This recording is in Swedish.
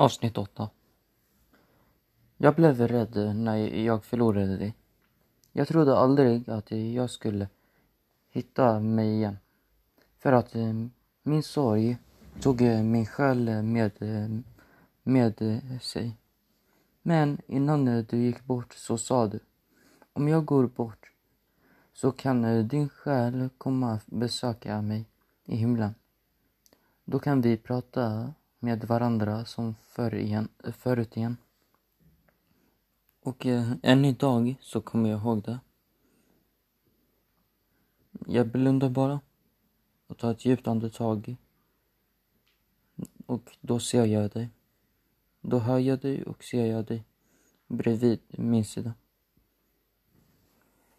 Avsnitt 8 Jag blev rädd när jag förlorade dig. Jag trodde aldrig att jag skulle hitta mig igen. För att eh, min sorg tog eh, min själ med, eh, med sig. Men innan du gick bort så sa du, om jag går bort så kan din själ komma besöka mig i himlen. Då kan vi prata med varandra som förr igen, förut igen. Och eh, än idag så kommer jag ihåg det. Jag blundar bara och tar ett djupt andetag. Och då ser jag dig. Då hör jag dig och ser jag dig bredvid min sida.